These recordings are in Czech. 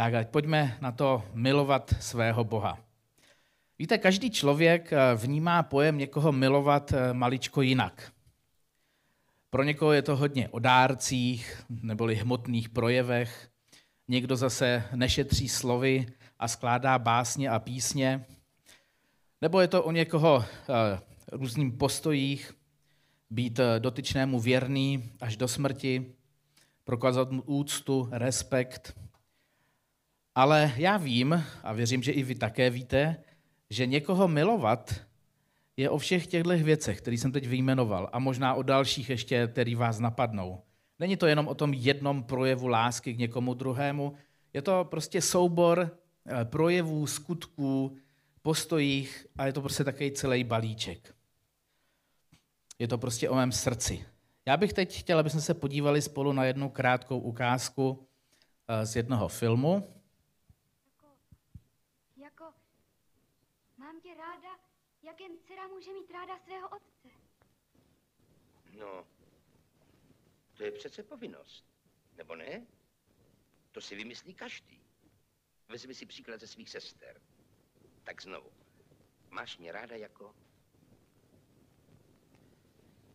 Tak ať pojďme na to milovat svého Boha. Víte, každý člověk eh, vnímá pojem někoho milovat eh, maličko jinak. Pro někoho je to hodně o dárcích neboli hmotných projevech, někdo zase nešetří slovy a skládá básně a písně, nebo je to o někoho eh, různým postojích, být dotyčnému věrný až do smrti, prokázat mu úctu, respekt. Ale já vím, a věřím, že i vy také víte, že někoho milovat je o všech těchto věcech, které jsem teď vyjmenoval, a možná o dalších ještě, které vás napadnou. Není to jenom o tom jednom projevu lásky k někomu druhému, je to prostě soubor eh, projevů, skutků, postojích a je to prostě takový celý balíček. Je to prostě o mém srdci. Já bych teď chtěl, aby jsme se podívali spolu na jednu krátkou ukázku eh, z jednoho filmu. Mám tě ráda, jen dcera může mít ráda svého otce. No, to je přece povinnost, nebo ne? To si vymyslí každý. Vezmi si příklad ze svých sester. Tak znovu. Máš mě ráda jako...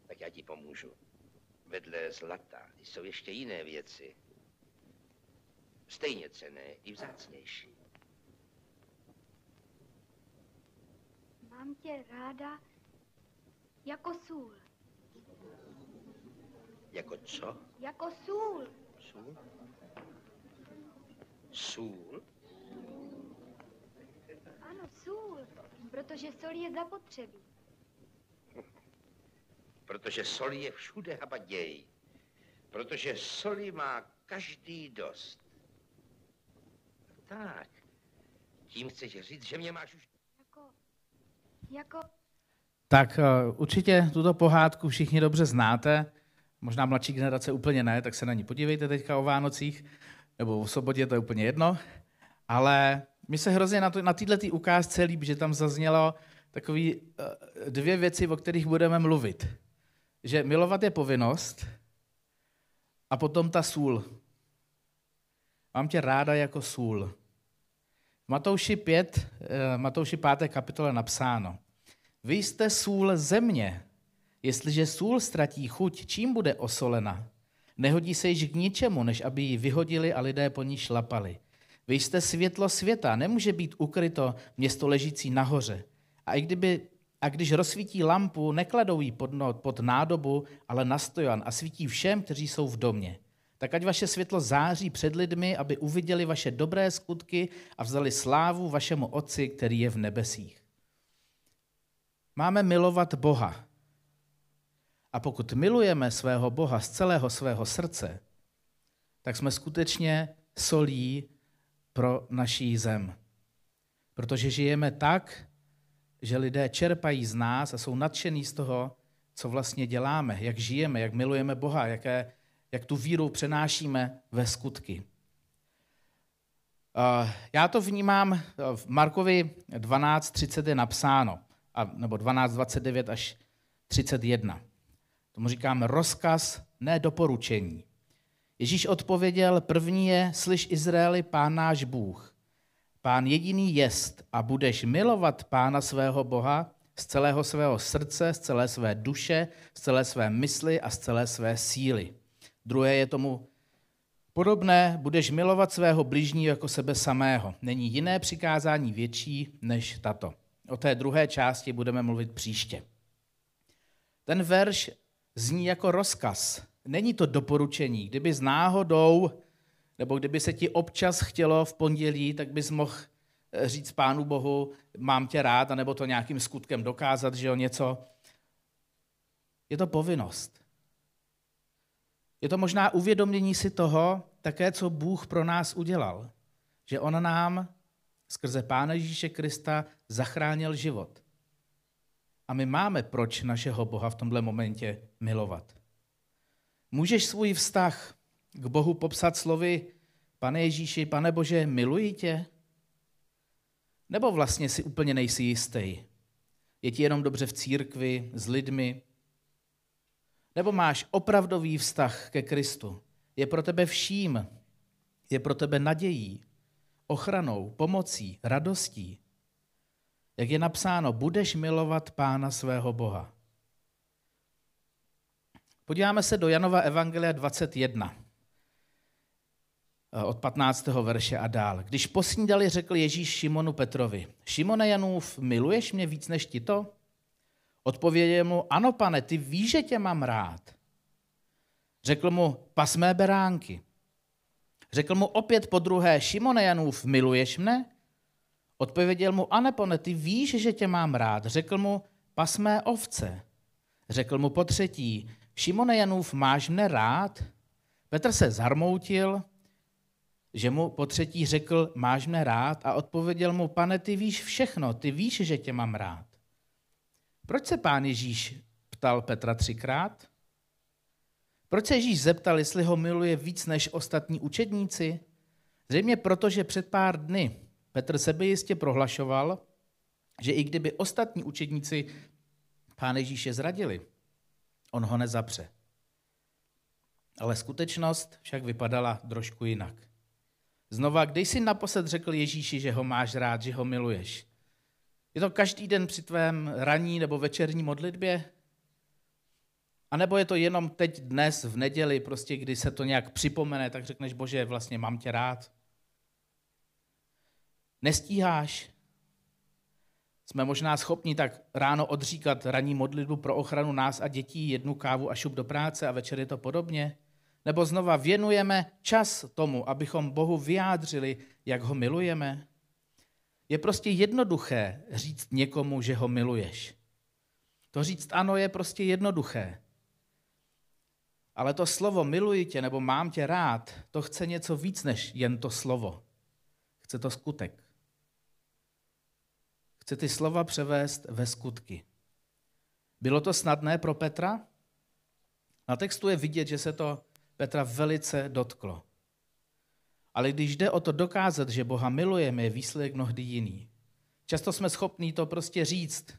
Tak já ti pomůžu. Vedle zlata jsou ještě jiné věci. Stejně cené i vzácnější. Mám tě ráda jako sůl. Jako co? Jako sůl. Sůl? Sůl? Ano, sůl, protože sol je zapotřebí. Protože sol je všude habaděj. Protože soli má každý dost. Tak, tím chceš říct, že mě máš už jako... Tak eh, určitě tuto pohádku všichni dobře znáte, možná mladší generace úplně ne, tak se na ní podívejte teďka o Vánocích, nebo o sobotě, to je úplně jedno. Ale mi se hrozně na, to, na této tý ukázce líbí, že tam zaznělo takové uh, dvě věci, o kterých budeme mluvit. Že milovat je povinnost a potom ta sůl. Mám tě ráda jako sůl. Matouši 5, eh, Matouši 5. kapitole napsáno. Vy jste sůl země. Jestliže sůl ztratí chuť, čím bude osolena? Nehodí se již k ničemu, než aby ji vyhodili a lidé po ní šlapali. Vy jste světlo světa, nemůže být ukryto město ležící nahoře. A i kdyby a když rozsvítí lampu, nekladou ji pod, no, pod nádobu, ale na stojan a svítí všem, kteří jsou v domě tak ať vaše světlo září před lidmi, aby uviděli vaše dobré skutky a vzali slávu vašemu Otci, který je v nebesích. Máme milovat Boha. A pokud milujeme svého Boha z celého svého srdce, tak jsme skutečně solí pro naší zem. Protože žijeme tak, že lidé čerpají z nás a jsou nadšení z toho, co vlastně děláme, jak žijeme, jak milujeme Boha, jaké jak tu víru přenášíme ve skutky. Já to vnímám, v Markovi 12.30 je napsáno, nebo 12.29 až 31. Tomu říkáme rozkaz, ne doporučení. Ježíš odpověděl, první je, slyš Izraeli, pán náš Bůh. Pán jediný jest a budeš milovat pána svého Boha z celého svého srdce, z celé své duše, z celé své mysli a z celé své síly. Druhé je tomu podobné, budeš milovat svého blížního jako sebe samého. Není jiné přikázání větší než tato. O té druhé části budeme mluvit příště. Ten verš zní jako rozkaz. Není to doporučení. Kdyby z náhodou, nebo kdyby se ti občas chtělo v pondělí, tak bys mohl eh, říct Pánu Bohu, mám tě rád, nebo to nějakým skutkem dokázat, že jo, něco. Je to povinnost. Je to možná uvědomění si toho, také co Bůh pro nás udělal. Že On nám skrze Pána Ježíše Krista zachránil život. A my máme proč našeho Boha v tomhle momentě milovat. Můžeš svůj vztah k Bohu popsat slovy Pane Ježíši, Pane Bože, miluji tě? Nebo vlastně si úplně nejsi jistý? Je ti jenom dobře v církvi, s lidmi, nebo máš opravdový vztah ke Kristu? Je pro tebe vším, je pro tebe nadějí, ochranou, pomocí, radostí. Jak je napsáno, budeš milovat Pána svého Boha. Podíváme se do Janova Evangelia 21 od 15. verše a dál. Když posnídali, řekl Ježíš Šimonu Petrovi, Šimone Janův, miluješ mě víc než ti to? Odpověděl mu, ano pane, ty víš, že tě mám rád. Řekl mu, pas mé beránky. Řekl mu opět po druhé, Šimone Janův, miluješ mne? Odpověděl mu, ane pane, ty víš, že tě mám rád. Řekl mu, pas mé ovce. Řekl mu po třetí, Šimone Janův, máš mne rád? Petr se zarmoutil, že mu po třetí řekl, máš mne rád? A odpověděl mu, pane, ty víš všechno, ty víš, že tě mám rád. Proč se pán Ježíš ptal Petra třikrát? Proč se Ježíš zeptal, jestli ho miluje víc než ostatní učedníci? Zřejmě proto, že před pár dny Petr sebejistě prohlašoval, že i kdyby ostatní učedníci pán Ježíše zradili, on ho nezapře. Ale skutečnost však vypadala trošku jinak. Znova, když jsi naposled řekl Ježíši, že ho máš rád, že ho miluješ? Je to každý den při tvém ranní nebo večerní modlitbě? A nebo je to jenom teď dnes v neděli, prostě kdy se to nějak připomene, tak řekneš, bože, vlastně mám tě rád. Nestíháš. Jsme možná schopni tak ráno odříkat ranní modlitbu pro ochranu nás a dětí, jednu kávu a šup do práce a večer je to podobně. Nebo znova věnujeme čas tomu, abychom Bohu vyjádřili, jak ho milujeme. Je prostě jednoduché říct někomu, že ho miluješ. To říct ano je prostě jednoduché. Ale to slovo miluji tě nebo mám tě rád, to chce něco víc než jen to slovo. Chce to skutek. Chce ty slova převést ve skutky. Bylo to snadné pro Petra? Na textu je vidět, že se to Petra velice dotklo. Ale když jde o to dokázat, že Boha milujeme, je výsledek mnohdy jiný. Často jsme schopní to prostě říct,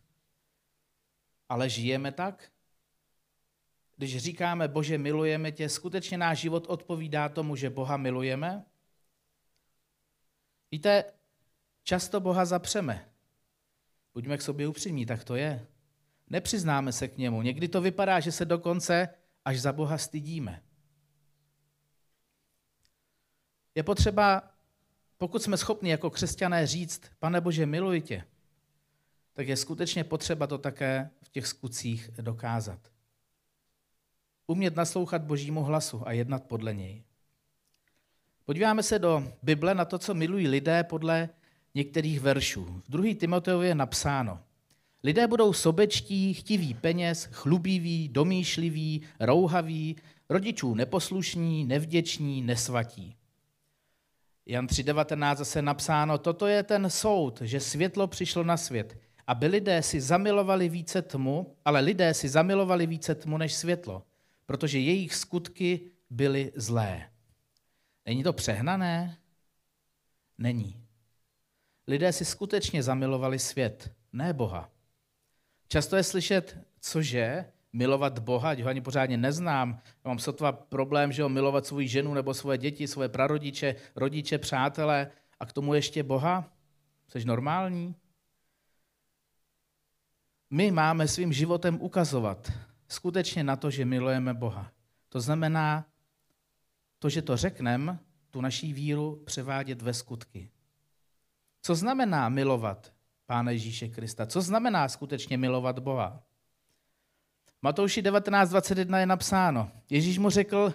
ale žijeme tak? Když říkáme, Bože, milujeme tě, skutečně náš život odpovídá tomu, že Boha milujeme? Víte, často Boha zapřeme. Buďme k sobě upřímní, tak to je. Nepřiznáme se k němu. Někdy to vypadá, že se dokonce až za Boha stydíme. Je potřeba, pokud jsme schopni jako křesťané říct, pane Bože, miluji tě, tak je skutečně potřeba to také v těch skutcích dokázat. Umět naslouchat Božímu hlasu a jednat podle něj. Podíváme se do Bible na to, co milují lidé podle některých veršů. V 2. Timoteově je napsáno, lidé budou sobečtí, chtiví peněz, chlubiví, domýšliví, rouhaví, rodičů neposlušní, nevděční, nesvatí. Jan 3.19 zase napsáno, toto je ten soud, že světlo přišlo na svět, aby lidé si zamilovali více tmu, ale lidé si zamilovali více tmu než světlo, protože jejich skutky byly zlé. Není to přehnané? Není. Lidé si skutečně zamilovali svět, ne Boha. Často je slyšet, cože, milovat Boha, ať ho ani pořádně neznám. Já mám sotva problém, že ho milovat svou ženu nebo svoje děti, svoje prarodiče, rodiče, přátelé a k tomu ještě Boha? Jsi normální? My máme svým životem ukazovat skutečně na to, že milujeme Boha. To znamená, to, že to řekneme, tu naší víru převádět ve skutky. Co znamená milovat Pána Ježíše Krista? Co znamená skutečně milovat Boha? Matouši 19.21 je napsáno. Ježíš mu řekl,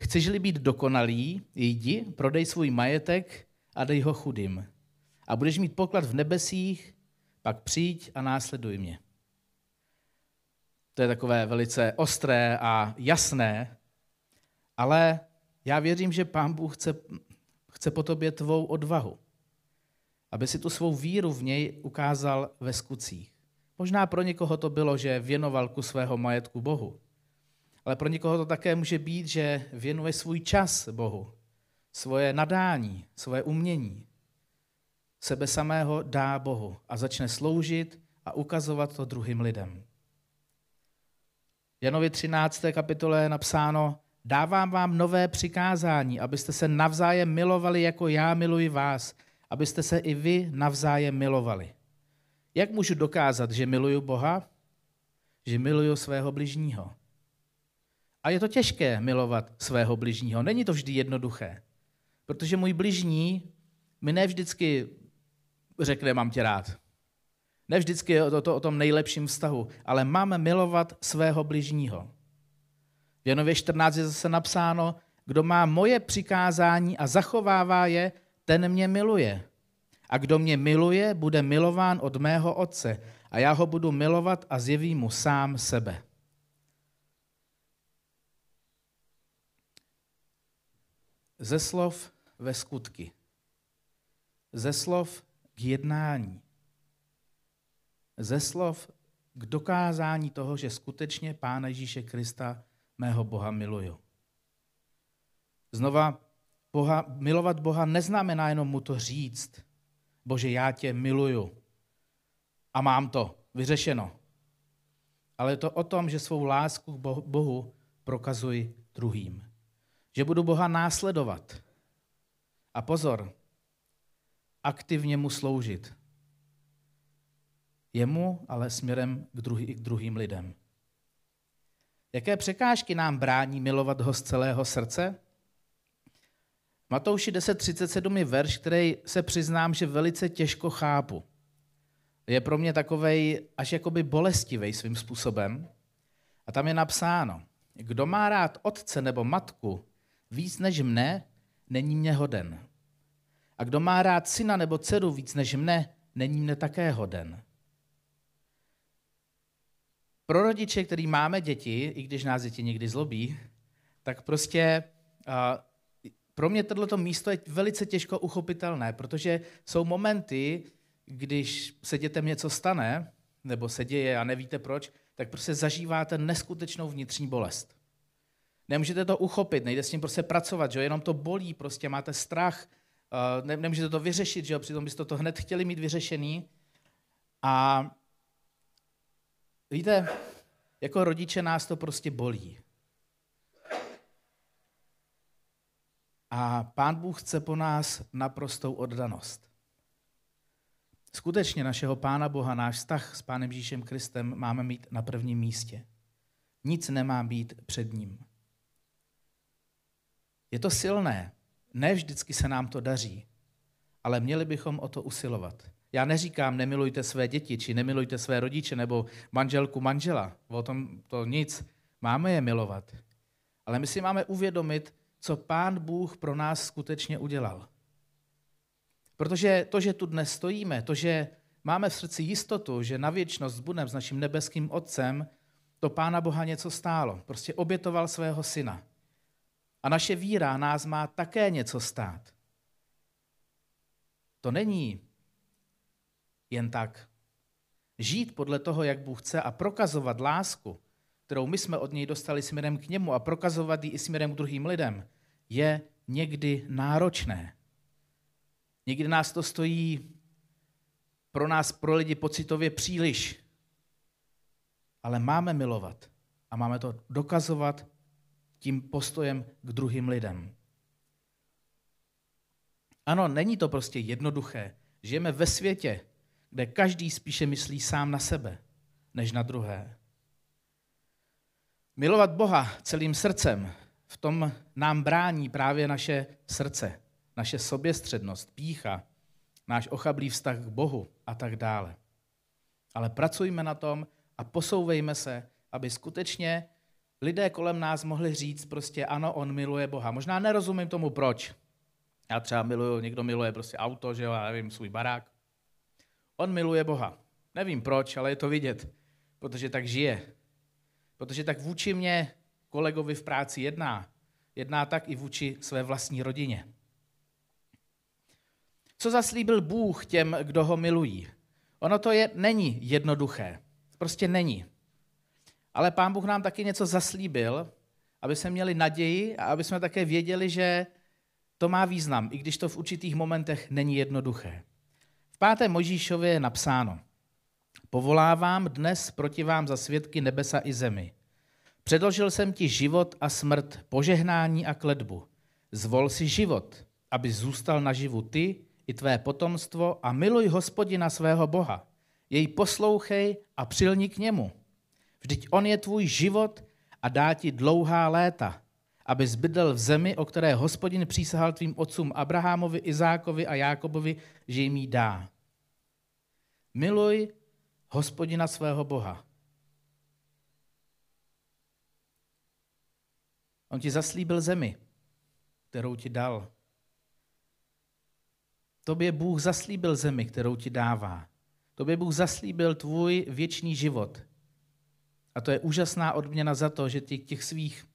chceš-li být dokonalý, jdi, prodej svůj majetek a dej ho chudým. A budeš mít poklad v nebesích, pak přijď a následuj mě. To je takové velice ostré a jasné, ale já věřím, že Pán Bůh chce, chce po tobě tvou odvahu, aby si tu svou víru v něj ukázal ve skutcích. Možná pro někoho to bylo, že věnoval ku svého majetku Bohu. Ale pro někoho to také může být, že věnuje svůj čas Bohu, svoje nadání, svoje umění. Sebe samého dá Bohu a začne sloužit a ukazovat to druhým lidem. Janovi 13. kapitole je napsáno, dávám vám nové přikázání, abyste se navzájem milovali, jako já miluji vás. abyste se i vy navzájem milovali. Jak můžu dokázat, že miluju Boha? Že miluju svého bližního. A je to těžké milovat svého bližního. Není to vždy jednoduché. Protože můj bližní mi ne vždycky řekne, mám tě rád. Ne vždycky je to, to o tom nejlepším vztahu, ale máme milovat svého bližního. V Janově 14 je zase napsáno, kdo má moje přikázání a zachovává je, ten mě miluje. A kdo mě miluje, bude milován od mého otce a já ho budu milovat a zjevím mu sám sebe. Ze slov ve skutky. Ze slov k jednání. Ze slov k dokázání toho, že skutečně Pána Ježíše Krista, mého Boha, miluju. Znova, Boha, milovat Boha neznamená jenom mu to říct, Bože, já tě miluju a mám to vyřešeno. Ale je to o tom, že svou lásku k Bohu prokazuji druhým. Že budu Boha následovat. A pozor, aktivně mu sloužit. Jemu, ale směrem k, druhý, k druhým lidem. Jaké překážky nám brání milovat ho z celého srdce? Matouši 10.37 je verš, který se přiznám, že velice těžko chápu. Je pro mě takovej až jakoby bolestivý svým způsobem. A tam je napsáno, kdo má rád otce nebo matku víc než mne, není mě hoden. A kdo má rád syna nebo dceru víc než mne, není mne také hoden. Pro rodiče, který máme děti, i když nás děti někdy zlobí, tak prostě pro mě tohleto místo je velice těžko uchopitelné, protože jsou momenty, když se dětem něco stane, nebo se děje a nevíte proč, tak prostě zažíváte neskutečnou vnitřní bolest. Nemůžete to uchopit, nejde s tím prostě pracovat, že jenom to bolí, prostě máte strach, ne, nemůžete to vyřešit, že jo? přitom byste to hned chtěli mít vyřešený. A víte, jako rodiče nás to prostě bolí. A Pán Bůh chce po nás naprostou oddanost. Skutečně našeho Pána Boha, náš vztah s Pánem Ježíšem Kristem máme mít na prvním místě. Nic nemá být před ním. Je to silné. Ne vždycky se nám to daří, ale měli bychom o to usilovat. Já neříkám, nemilujte své děti, či nemilujte své rodiče, nebo manželku, manžela. O tom to nic. Máme je milovat. Ale my si máme uvědomit, co Pán Bůh pro nás skutečně udělal. Protože to, že tu dnes stojíme, to, že máme v srdci jistotu, že na věčnost budeme s naším nebeským Otcem, to Pána Boha něco stálo. Prostě obětoval svého syna. A naše víra nás má také něco stát. To není jen tak. Žít podle toho, jak Bůh chce a prokazovat lásku, kterou my jsme od něj dostali směrem k němu a prokazovat ji i směrem k druhým lidem, je někdy náročné. Někdy nás to stojí pro nás, pro lidi pocitově příliš. Ale máme milovat a máme to dokazovat tím postojem k druhým lidem. Ano, není to prostě jednoduché. Žijeme ve světě, kde každý spíše myslí sám na sebe, než na druhé. Milovat Boha celým srdcem, v tom nám brání právě naše srdce, naše soběstřednost, pícha, náš ochablý vztah k Bohu a tak dále. Ale pracujme na tom a posouvejme se, aby skutečně lidé kolem nás mohli říct prostě ano, on miluje Boha. Možná nerozumím tomu proč. Já třeba miluju, někdo miluje prostě auto, že jo, já nevím, svůj barák. On miluje Boha. Nevím proč, ale je to vidět, protože tak žije. Protože tak vůči mě kolegovi v práci jedná. Jedná tak i vůči své vlastní rodině. Co zaslíbil Bůh těm, kdo ho milují? Ono to je, není jednoduché. Prostě není. Ale Pán Bůh nám taky něco zaslíbil, aby jsme měli naději a aby jsme také věděli, že to má význam, i když to v určitých momentech není jednoduché. V páté Možíšově je napsáno, povolávám dnes proti vám za svědky nebesa i zemi. Předložil jsem ti život a smrt, požehnání a kledbu. Zvol si život, aby zůstal naživu ty i tvé potomstvo a miluj hospodina svého Boha. Jej poslouchej a přilni k němu. Vždyť on je tvůj život a dá ti dlouhá léta, aby zbydl v zemi, o které hospodin přísahal tvým otcům Abrahamovi, Izákovi a Jákobovi, že jim jí dá. Miluj hospodina svého Boha. On ti zaslíbil zemi, kterou ti dal. Tobě Bůh zaslíbil zemi, kterou ti dává. Tobě Bůh zaslíbil tvůj věčný život. A to je úžasná odměna za to, že ty těch svých,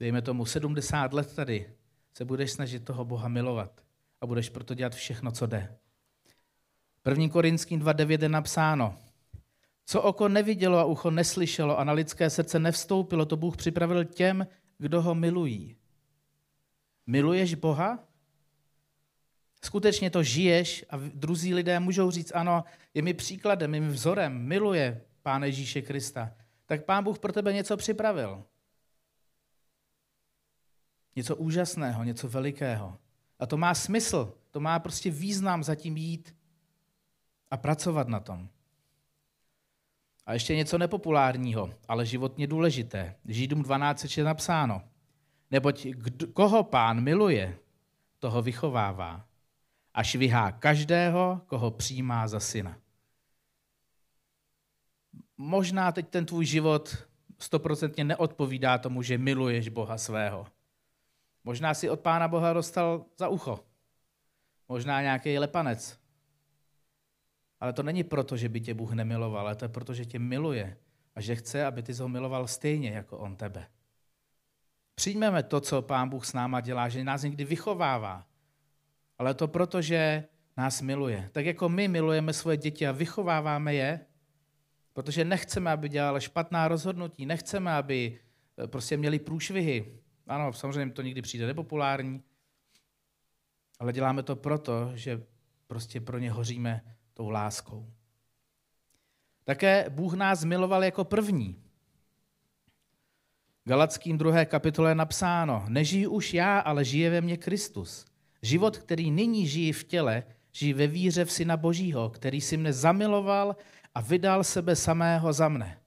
dejme tomu 70 let tady, se budeš snažit toho Boha milovat a budeš proto dělat všechno, co jde. 1. Korinským 2.9 je napsáno, co oko nevidělo a ucho neslyšelo a na lidské srdce nevstoupilo, to Bůh připravil těm, kdo ho milují. Miluješ Boha? Skutečně to žiješ a druzí lidé můžou říct, ano, je mi příkladem, je mi vzorem, miluje Pána Ježíše Krista. Tak Pán Bůh pro tebe něco připravil. Něco úžasného, něco velikého. A to má smysl, to má prostě význam zatím jít a pracovat na tom. A ještě něco nepopulárního, ale životně důležité. Židům 12 je napsáno. Neboť kdo, koho pán miluje, toho vychovává. A švihá každého, koho přijímá za syna. Možná teď ten tvůj život stoprocentně neodpovídá tomu, že miluješ Boha svého. Možná si od Pána Boha dostal za ucho. Možná nějaký lepanec. Ale to není proto, že by tě Bůh nemiloval, ale to je proto, že tě miluje a že chce, aby ty ho miloval stejně jako on tebe. Přijmeme to, co Pán Bůh s náma dělá, že nás někdy vychovává, ale to proto, že nás miluje. Tak jako my milujeme svoje děti a vychováváme je, protože nechceme, aby dělali špatná rozhodnutí, nechceme, aby eh, prostě měli průšvihy. Ano, samozřejmě to někdy přijde nepopulární, ale děláme to proto, že prostě pro ně hoříme tou láskou. Také Bůh nás miloval jako první. Galackým druhé kapitole je napsáno, nežiji už já, ale žije ve mně Kristus. Život, který nyní žijí v těle, žijí ve víře v Syna Božího, který si mne zamiloval a vydal sebe samého za mne.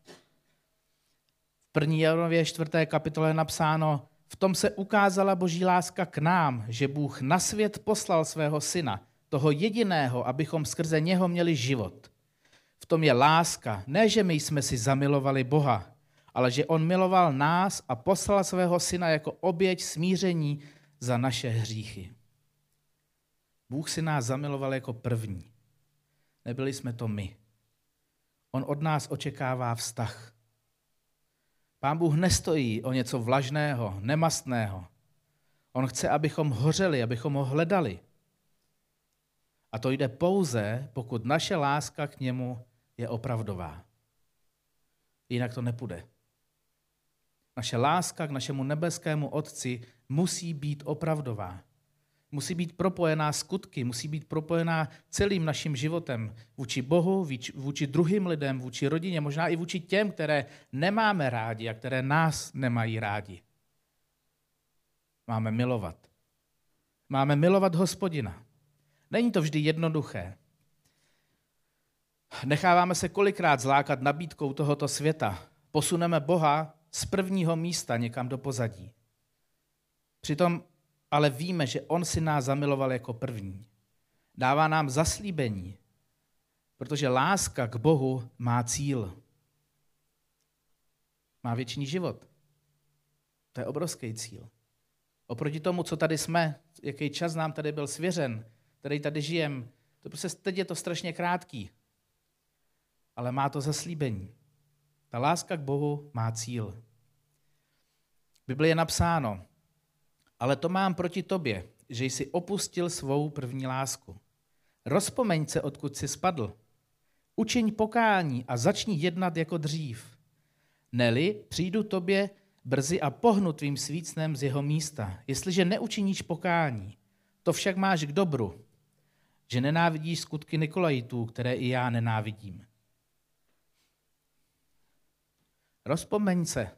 V první Janově čtvrté kapitole je napsáno, v tom se ukázala boží láska k nám, že Bůh na svět poslal svého syna, toho jediného, abychom skrze něho měli život. V tom je láska, ne, že my jsme si zamilovali Boha, ale že on miloval nás a poslal svého syna jako oběť smíření za naše hříchy. Bůh si nás zamiloval jako první. Nebyli jsme to my. On od nás očekává vztah. Pán Bůh nestojí o něco vlažného, nemastného. On chce, abychom hořeli, abychom ho hledali. A to jde pouze, pokud naše láska k němu je opravdová. Jinak to nepůjde. Naše láska k našemu nebeskému Otci musí být opravdová. Musí být propojená skutky, musí být propojená celým naším životem vůči Bohu, vůči druhým lidem, vůči rodině, možná i vůči těm, které nemáme rádi a které nás nemají rádi. Máme milovat. Máme milovat hospodina. Není to vždy jednoduché. Necháváme se kolikrát zlákat nabídkou tohoto světa. Posuneme Boha z prvního místa někam do pozadí. Přitom ale víme, že On si nás zamiloval jako první. Dává nám zaslíbení, protože láska k Bohu má cíl. Má věčný život. To je obrovský cíl. Oproti tomu, co tady jsme, jaký čas nám tady byl svěřen, který tady žijem, to prostě teď je to strašně krátký. Ale má to zaslíbení. Ta láska k Bohu má cíl. V Biblii je napsáno, ale to mám proti tobě, že jsi opustil svou první lásku. Rozpomeň se, odkud jsi spadl. Učiň pokání a začni jednat jako dřív. Neli, přijdu tobě brzy a pohnu tvým svícnem z jeho místa, jestliže neučiníš pokání. To však máš k dobru, že nenávidíš skutky Nikolajitů, které i já nenávidím. Rozpomeň se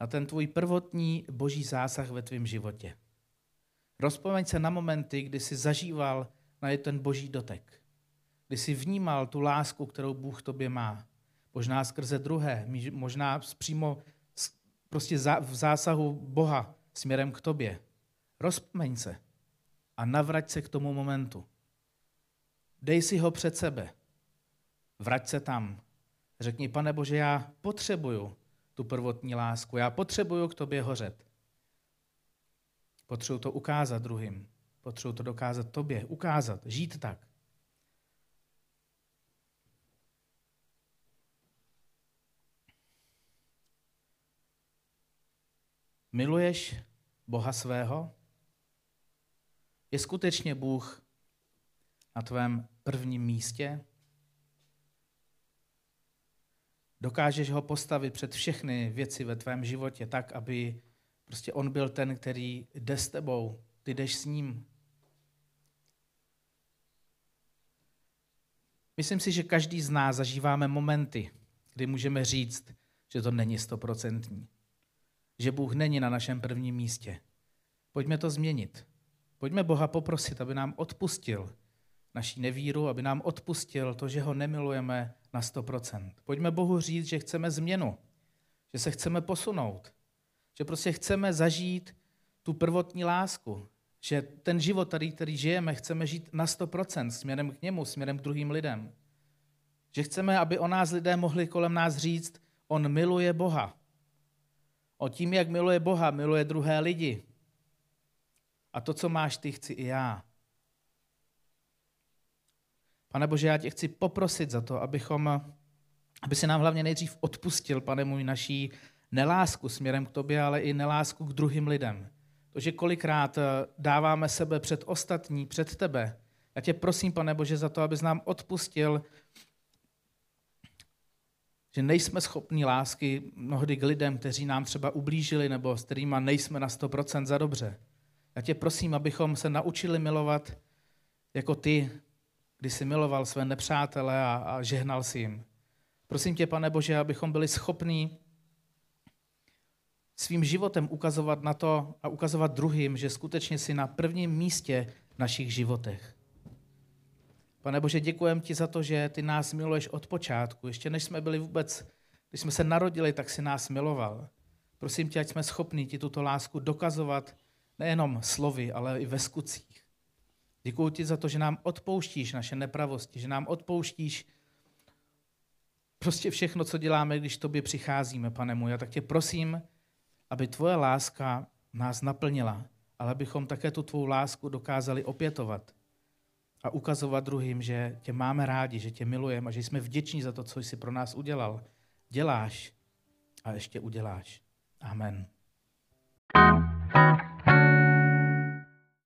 na ten tvůj prvotní boží zásah ve tvém životě. Rozpomeň se na momenty, kdy jsi zažíval na ten boží dotek. Kdy jsi vnímal tu lásku, kterou Bůh tobě má. Možná skrze druhé, možná přímo prostě v zásahu Boha směrem k tobě. Rozpomeň se a navrať se k tomu momentu. Dej si ho před sebe. Vrať se tam. Řekni, pane Bože, já potřebuju tu prvotní lásku. Já potřebuju k tobě hořet. Potřebuji to ukázat druhým. Potřebuji to dokázat tobě. Ukázat. Žít tak. Miluješ Boha svého? Je skutečně Bůh na tvém prvním místě? Dokážeš ho postavit před všechny věci ve tvém životě tak, aby prostě on byl ten, který jde s tebou, ty jdeš s ním. Myslím si, že každý z nás zažíváme momenty, kdy můžeme říct, že to není stoprocentní. Že Bůh není na našem prvním místě. Pojďme to změnit. Pojďme Boha poprosit, aby nám odpustil naší nevíru, aby nám odpustil to, že ho nemilujeme na 100%. Pojďme Bohu říct, že chceme změnu, že se chceme posunout, že prostě chceme zažít tu prvotní lásku, že ten život tady, který žijeme, chceme žít na 100% směrem k němu, směrem k druhým lidem. Že chceme, aby o nás lidé mohli kolem nás říct, on miluje Boha. O tím, jak miluje Boha, miluje druhé lidi. A to, co máš ty, chci i já. Pane Bože, já tě chci poprosit za to, abychom, aby si nám hlavně nejdřív odpustil, pane můj, naší nelásku směrem k tobě, ale i nelásku k druhým lidem. To, že kolikrát eh, dáváme sebe před ostatní, před tebe. Já tě prosím, pane Bože, za to, abys nám odpustil, že nejsme schopni lásky mnohdy k lidem, kteří nám třeba ublížili nebo s kterými nejsme na 100% za dobře. Já tě prosím, abychom se naučili milovat jako ty, kdy jsi miloval své nepřátele a, a žehnal si jim. Prosím tě, pane Bože, abychom byli schopní svým životem ukazovat na to a ukazovat druhým, že skutečně jsi na prvním místě v našich životech. Pane Bože, děkujeme ti za to, že ty nás miluješ od počátku. Ještě než jsme byli vůbec, když jsme se narodili, tak si nás miloval. Prosím tě, ať jsme schopni ti tuto lásku dokazovat nejenom slovy, ale i ve skutcích. Děkuji ti za to, že nám odpouštíš naše nepravosti, že nám odpouštíš prostě všechno, co děláme, když tobě přicházíme, pane můj. A tak tě prosím, aby tvoje láska nás naplnila, ale abychom také tu tvou lásku dokázali opětovat a ukazovat druhým, že tě máme rádi, že tě milujeme a že jsme vděční za to, co jsi pro nás udělal. Děláš a ještě uděláš. Amen. thank you